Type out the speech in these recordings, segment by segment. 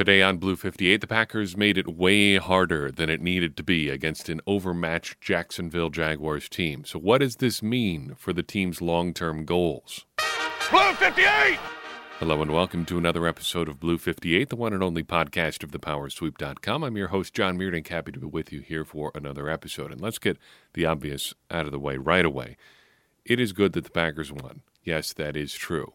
Today on Blue 58, the Packers made it way harder than it needed to be against an overmatched Jacksonville Jaguars team. So, what does this mean for the team's long term goals? Blue 58! Hello and welcome to another episode of Blue 58, the one and only podcast of thepowersweep.com. I'm your host, Jon Meerdink, happy to be with you here for another episode. And let's get the obvious out of the way right away. It is good that the Packers won. Yes, that is true.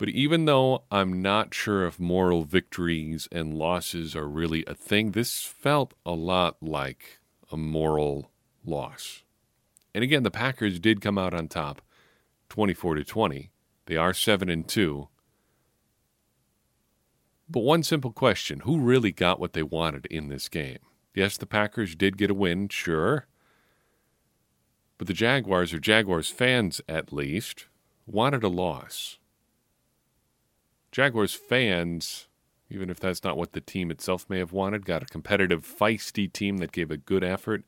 But even though I'm not sure if moral victories and losses are really a thing, this felt a lot like a moral loss. And again, the Packers did come out on top 24 to 20. They are 7 and 2. But one simple question, who really got what they wanted in this game? Yes, the Packers did get a win, sure. But the Jaguars, or Jaguars fans at least, wanted a loss. Jaguars fans, even if that's not what the team itself may have wanted, got a competitive, feisty team that gave a good effort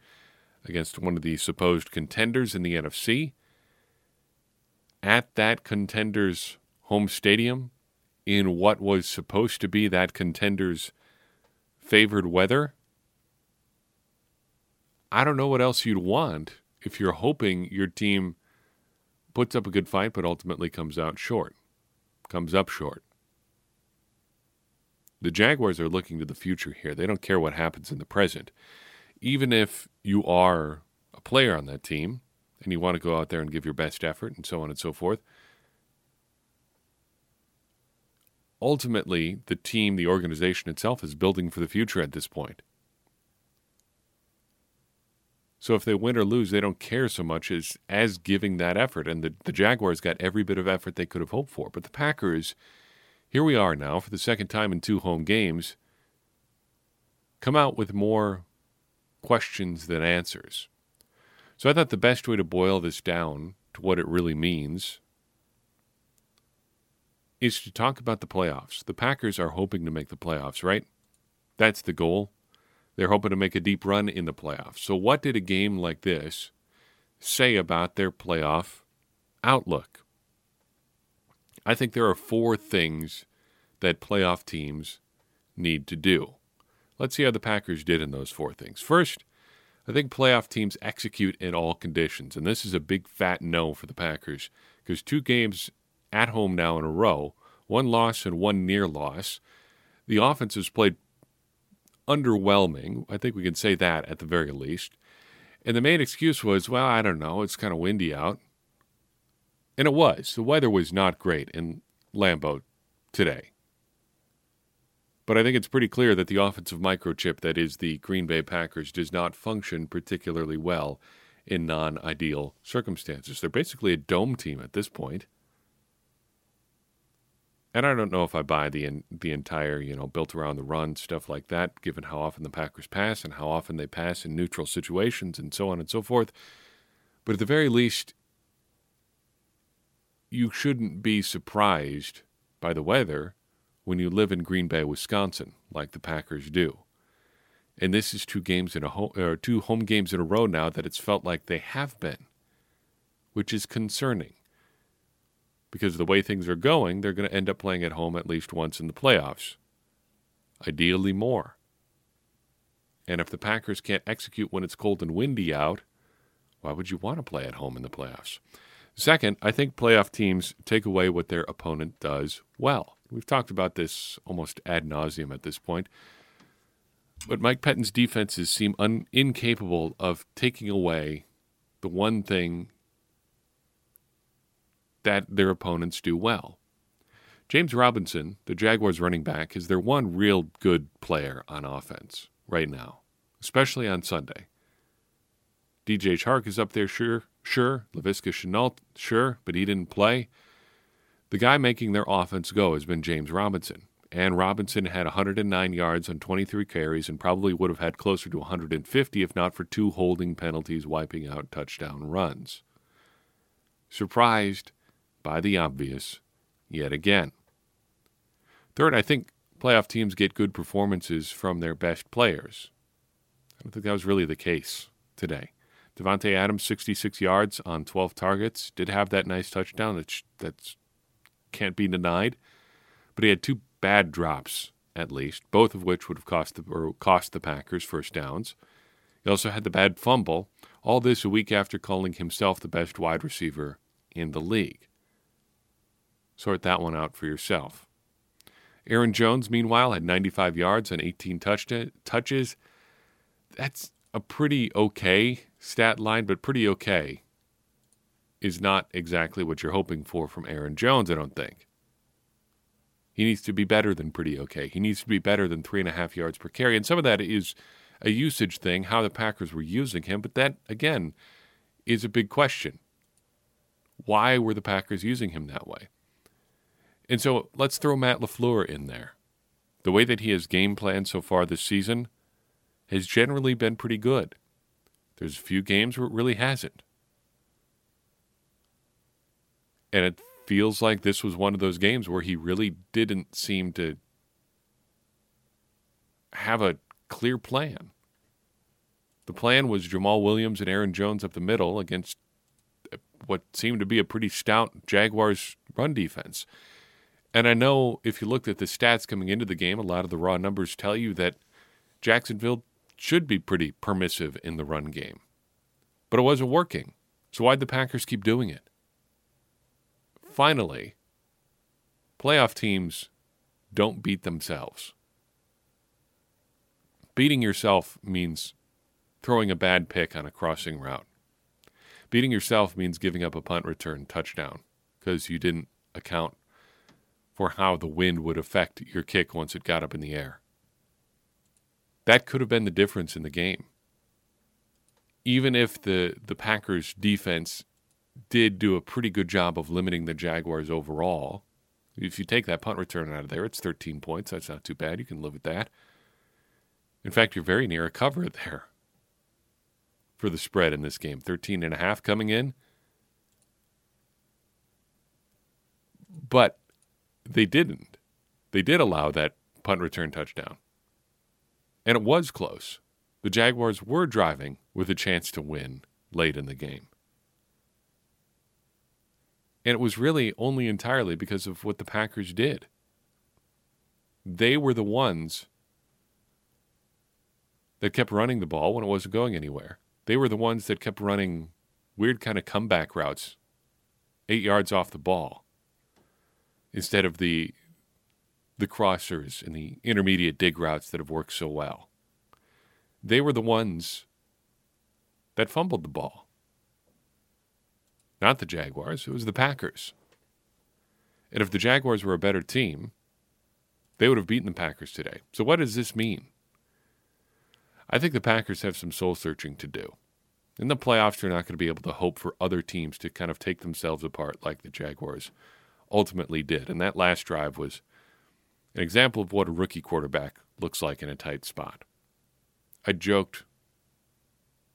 against one of the supposed contenders in the NFC. At that contender's home stadium, in what was supposed to be that contender's favored weather. I don't know what else you'd want if you're hoping your team puts up a good fight but ultimately comes out short, comes up short. The Jaguars are looking to the future here. They don't care what happens in the present. Even if you are a player on that team and you want to go out there and give your best effort and so on and so forth, ultimately, the team, the organization itself is building for the future at this point. So if they win or lose, they don't care so much as as giving that effort. And the, the Jaguars got every bit of effort they could have hoped for. But the Packers here we are now for the second time in two home games, come out with more questions than answers. So I thought the best way to boil this down to what it really means is to talk about the playoffs. The Packers are hoping to make the playoffs, right? That's the goal. They're hoping to make a deep run in the playoffs. So, what did a game like this say about their playoff outlook? I think there are four things that playoff teams need to do. Let's see how the Packers did in those four things. First, I think playoff teams execute in all conditions, and this is a big fat no for the Packers because two games at home now in a row, one loss and one near loss. The offense has played underwhelming. I think we can say that at the very least. And the main excuse was, well, I don't know, it's kind of windy out. And it was. The weather was not great in Lambeau today. But I think it's pretty clear that the offensive microchip that is the Green Bay Packers does not function particularly well in non ideal circumstances. They're basically a dome team at this point. And I don't know if I buy the the entire, you know, built around the run stuff like that, given how often the Packers pass and how often they pass in neutral situations and so on and so forth. But at the very least, you shouldn't be surprised by the weather when you live in Green Bay, Wisconsin, like the Packers do. And this is two games in a ho- or two home games in a row now that it's felt like they have been, which is concerning. Because the way things are going, they're going to end up playing at home at least once in the playoffs. Ideally more. And if the Packers can't execute when it's cold and windy out, why would you want to play at home in the playoffs? Second, I think playoff teams take away what their opponent does well. We've talked about this almost ad nauseum at this point. But Mike Pettine's defenses seem un- incapable of taking away the one thing that their opponents do well. James Robinson, the Jaguars running back, is their one real good player on offense right now, especially on Sunday. DJ Chark is up there, sure, sure. Laviska Shenault, sure, but he didn't play. The guy making their offense go has been James Robinson. And Robinson had 109 yards on 23 carries and probably would have had closer to 150 if not for two holding penalties wiping out touchdown runs. Surprised by the obvious yet again. Third, I think playoff teams get good performances from their best players. I don't think that was really the case today. Davante Adams, 66 yards on 12 targets, did have that nice touchdown that's, that's can't be denied. But he had two bad drops at least, both of which would have cost the, or cost the Packers first downs. He also had the bad fumble, all this a week after calling himself the best wide receiver in the league. Sort that one out for yourself. Aaron Jones, meanwhile, had 95 yards and 18 touch touches. That's a pretty okay stat line, but pretty okay is not exactly what you're hoping for from Aaron Jones, I don't think. He needs to be better than pretty okay. He needs to be better than three and a half yards per carry. And some of that is a usage thing, how the Packers were using him. But that, again, is a big question. Why were the Packers using him that way? And so let's throw Matt LaFleur in there. The way that he has game planned so far this season has generally been pretty good. There's a few games where it really hasn't. And it feels like this was one of those games where he really didn't seem to have a clear plan. The plan was Jamaal Williams and Aaron Jones up the middle against uh, what seemed to be a pretty stout Jaguars run defense. And I know if you looked at the stats coming into the game, a lot of the raw numbers tell you that Jacksonville should be pretty permissive in the run game. But it wasn't working. So why'd the Packers keep doing it? Finally, playoff teams don't beat themselves. Beating yourself means throwing a bad pick on a crossing route. Beating yourself means giving up a punt return touchdown because you didn't account for how the wind would affect your kick once it got up in the air. That could have been the difference in the game. Even if the, the Packers defense did do a pretty good job of limiting the Jaguars overall, if you take that punt return out of there, it's 13 points. That's not too bad. You can live with that. In fact, you're very near a cover there for the spread in this game. 13 and a half coming in. But they didn't. They did allow that punt return touchdown. And it was close. The Jaguars were driving with a chance to win late in the game. And it was really only entirely because of what the Packers did. They were the ones that kept running the ball when it wasn't going anywhere. They were the ones that kept running weird kind of comeback routes eight yards off the ball instead of the the crossers and the intermediate dig routes that have worked so well. They were the ones that fumbled the ball. Not the Jaguars, it was the Packers. And if the Jaguars were a better team, they would have beaten the Packers today. So, what does this mean? I think the Packers have some soul searching to do. In the playoffs, they're not going to be able to hope for other teams to kind of take themselves apart like the Jaguars ultimately did. And that last drive was an example of what a rookie quarterback looks like in a tight spot. I joked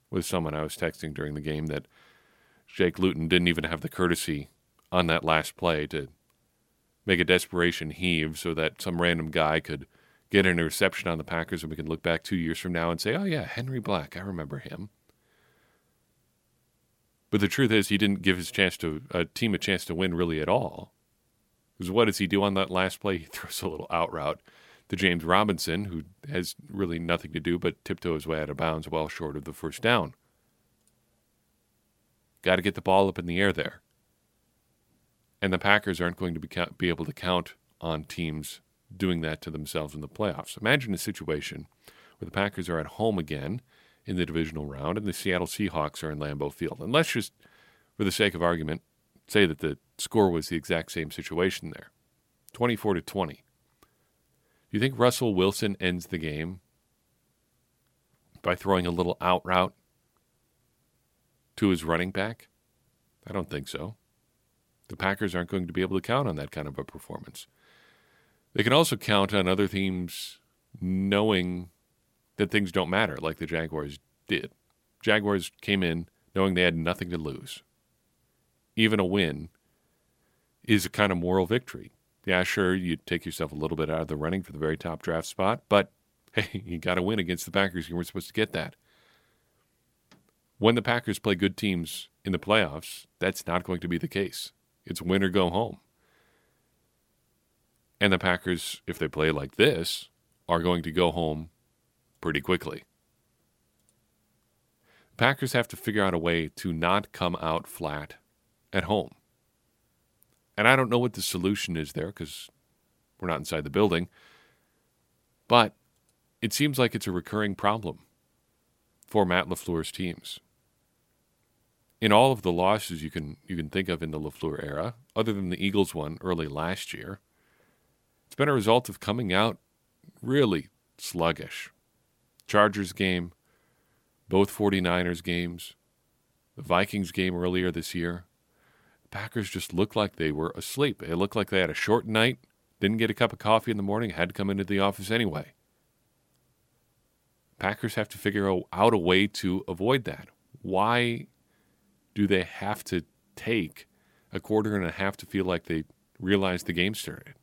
with someone I was texting during the game that Jake Luton didn't even have the courtesy on that last play to make a desperation heave so that some random guy could get an interception on the Packers and we can look back two years from now and say, oh, yeah, Henry Black, I remember him. But the truth is, he didn't give his chance to a team a chance to win really at all. Because what does he do on that last play? He throws a little out route to James Robinson, who has really nothing to do but tiptoe his way out of bounds well short of the first down. Got to get the ball up in the air there. And the Packers aren't going to be, be able to count on teams doing that to themselves in the playoffs. Imagine a situation where the Packers are at home again in the divisional round and the Seattle Seahawks are in Lambeau Field. And let's just, for the sake of argument, say that the score was the exact same situation there 24 to 20. Do you think Russell Wilson ends the game by throwing a little out route to his running back? I don't think so. The Packers aren't going to be able to count on that kind of a performance. They can also count on other teams knowing that things don't matter like the Jaguars did. Jaguars came in knowing they had nothing to lose. Even a win is a kind of moral victory. Yeah, sure, you take yourself a little bit out of the running for the very top draft spot, but hey, you got to win against the Packers. You weren't supposed to get that when the Packers play good teams in the playoffs, that's not going to be the case. It's win or go home. And the Packers, if they play like this, are going to go home pretty quickly. Packers have to figure out a way to not come out flat at home. And I don't know what the solution is there because we're not inside the building. But it seems like it's a recurring problem for Matt LaFleur's teams. In all of the losses you can you can think of in the LaFleur era, other than the Eagles one early last year, it's been a result of coming out really sluggish. Chargers game, both 49ers games, the Vikings game earlier this year. Packers just looked like they were asleep. It looked like they had a short night, didn't get a cup of coffee in the morning, had to come into the office anyway. Packers have to figure out a way to avoid that. Why do they have to take a quarter and a half to feel like they realize the game started?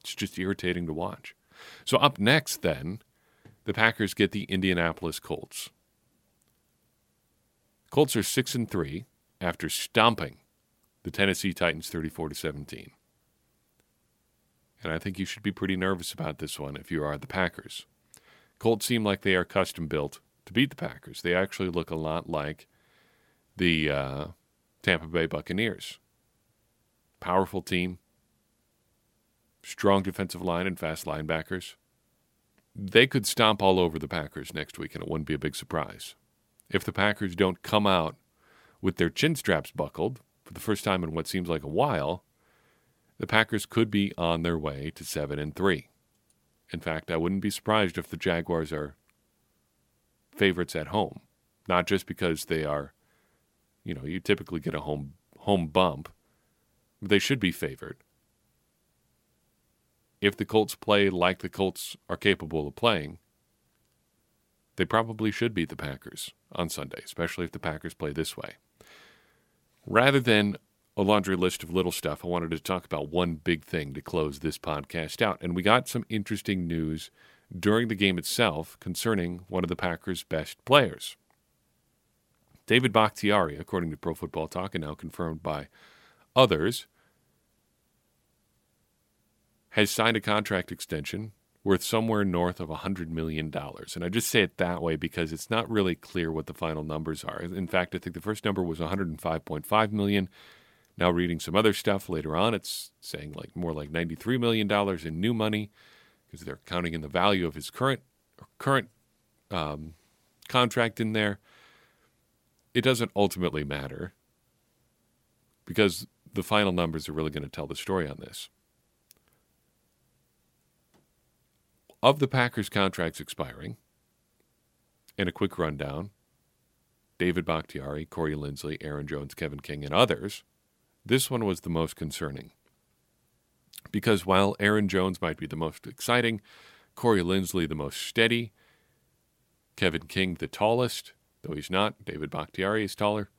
It's just irritating to watch. So, up next, then, the Packers get the Indianapolis Colts. Colts are 6 and 3 after stomping the Tennessee Titans 34 to 17. And I think you should be pretty nervous about this one if you are the Packers. Colts seem like they are custom built to beat the Packers. They actually look a lot like the uh, Tampa Bay Buccaneers. Powerful team, strong defensive line, and fast linebackers. They could stomp all over the Packers next week, and it wouldn't be a big surprise. If the Packers don't come out with their chin straps buckled for the first time in what seems like a while, the Packers could be on their way to 7 and 3. In fact, I wouldn't be surprised if the Jaguars are favorites at home, not just because they are, you know, you typically get a home home bump, but they should be favored. If the Colts play like the Colts are capable of playing, they probably should beat the Packers on Sunday, especially if the Packers play this way. Rather than a laundry list of little stuff, I wanted to talk about one big thing to close this podcast out. And we got some interesting news during the game itself concerning one of the Packers' best players. David Bakhtiari, according to Pro Football Talk, and now confirmed by others, has signed a contract extension worth somewhere north of $100 million. And I just say it that way because it's not really clear what the final numbers are. In fact, I think the first number was 105.5 million. Now, reading some other stuff later on, it's saying like more like $93 million in new money because they're counting in the value of his current current um, contract in there. It doesn't ultimately matter because the final numbers are really going to tell the story on this. Of the Packers' contracts expiring, in a quick rundown, David Bakhtiari, Corey Linsley, Aaron Jones, Kevin King, and others – this one was the most concerning. Because while Aaron Jones might be the most exciting, Corey Linsley the most steady, Kevin King the tallest, though he's not, David Bakhtiari is taller.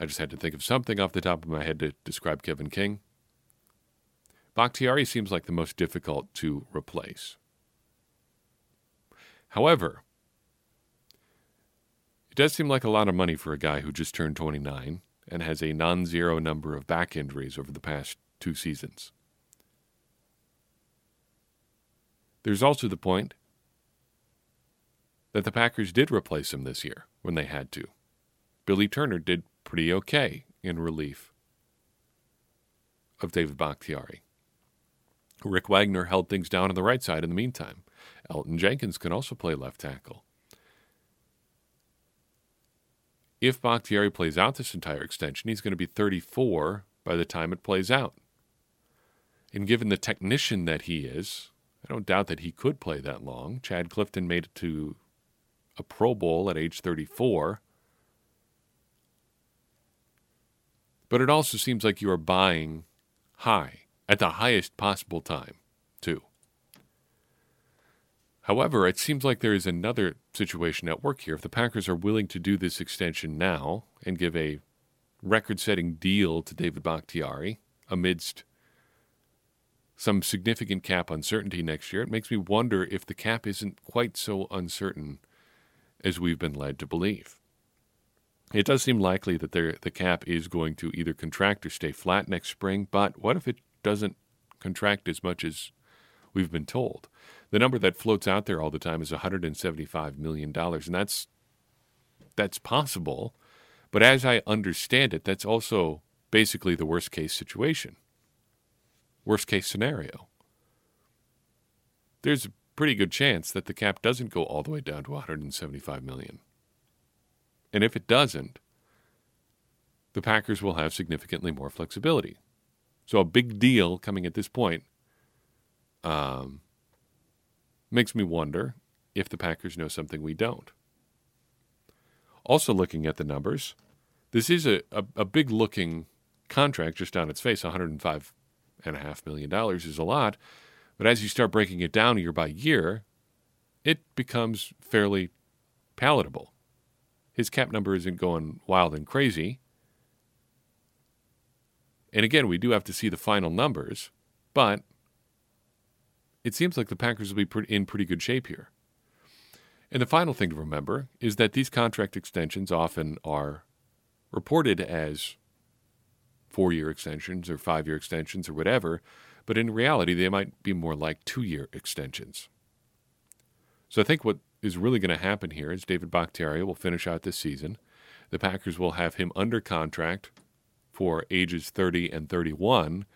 I just had to think of something off the top of my head to describe Kevin King. Bakhtiari seems like the most difficult to replace. However, it does seem like a lot of money for a guy who just turned 29 and has a non zero number of back injuries over the past two seasons. There's also the point that the Packers did replace him this year when they had to. Billy Turner did pretty okay in relief of David Bakhtiari. Rick Wagner held things down on the right side in the meantime. Elgton Jenkins can also play left tackle. if Bakhtiari plays out this entire extension, he's going to be 34 by the time it plays out. And given the technician that he is, I don't doubt that he could play that long. Chad Clifton made it to a Pro Bowl at age 34. But it also seems like you are buying high at the highest possible time. However, it seems like there is another situation at work here. If the Packers are willing to do this extension now and give a record setting deal to David Bakhtiari amidst some significant cap uncertainty next year, it makes me wonder if the cap isn't quite so uncertain as we've been led to believe. It does seem likely that the cap is going to either contract or stay flat next spring, but what if it doesn't contract as much as we've been told. The number that floats out there all the time is 175 million dollars, and that's that's possible. But as I understand it, that's also basically the worst case situation. Worst case scenario. There's a pretty good chance that the cap doesn't go all the way down to 175 million. And if it doesn't, the Packers will have significantly more flexibility. So a big deal coming at this point um, makes me wonder if the Packers know something we don't. Also, looking at the numbers, this is a, a, a big looking contract just on its face. $105.5 million is a lot. But as you start breaking it down year by year, it becomes fairly palatable. His cap number isn't going wild and crazy. And again, we do have to see the final numbers, but it seems like the Packers will be in pretty good shape here. And the final thing to remember is that these contract extensions often are reported as four year extensions or five year extensions or whatever, but in reality, they might be more like two year extensions. So I think what is really going to happen here is David Bakhtiari will finish out this season. The Packers will have him under contract for ages 30 and 31,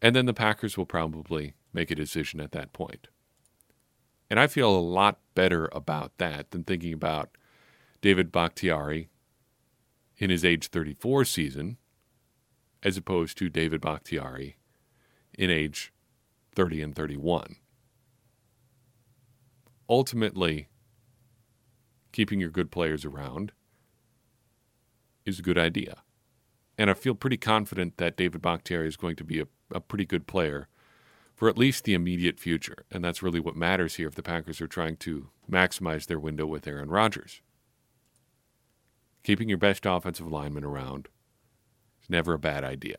and then the Packers will probably make a decision at that point. And I feel a lot better about that than thinking about David Bakhtiari in his age 34 season as opposed to David Bakhtiari in age 30 and 31. Ultimately, keeping your good players around is a good idea. And I feel pretty confident that David Bakhtiari is going to be a, a pretty good player for at least the immediate future. And that's really what matters here if the Packers are trying to maximize their window with Aaron Rodgers. Keeping your best offensive lineman around is never a bad idea.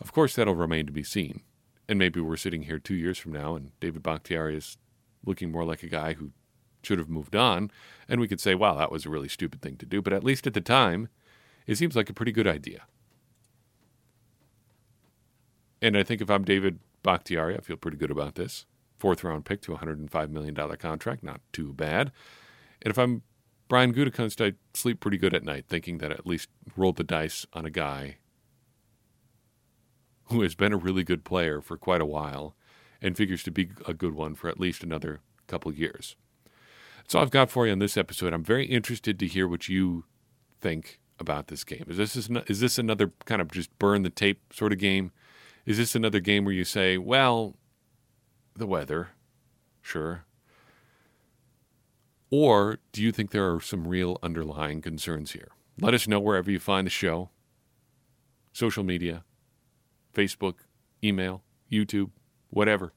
Of course, that'll remain to be seen. And maybe we're sitting here two years from now and David Bakhtiari is looking more like a guy who should have moved on. And we could say, wow, that was a really stupid thing to do. But at least at the time, it seems like a pretty good idea. And I think if I'm David Bakhtiari, I feel pretty good about this. Fourth round pick to $105 million contract, not too bad. And if I'm Brian Gutekunst, I sleep pretty good at night thinking that I at least rolled the dice on a guy who has been a really good player for quite a while and figures to be a good one for at least another couple years. That's all I've got for you on this episode. I'm very interested to hear what you think about this game. Is this is this another kind of just burn the tape sort of game? Is this another game where you say, well, the weather, sure. Or do you think there are some real underlying concerns here? Let us know wherever you find the show social media, Facebook, email, YouTube, whatever.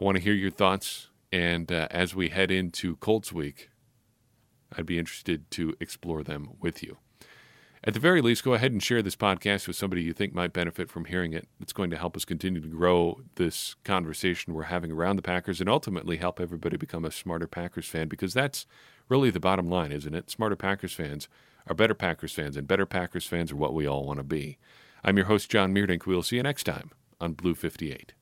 I want to hear your thoughts. And uh, as we head into Colts Week, I'd be interested to explore them with you. At the very least, go ahead and share this podcast with somebody you think might benefit from hearing it. It's going to help us continue to grow this conversation we're having around the Packers and ultimately help everybody become a smarter Packers fan because that's really the bottom line, isn't it? Smarter Packers fans are better Packers fans, and better Packers fans are what we all want to be. I'm your host, Jon Meerdink. We'll see you next time on Blue 58.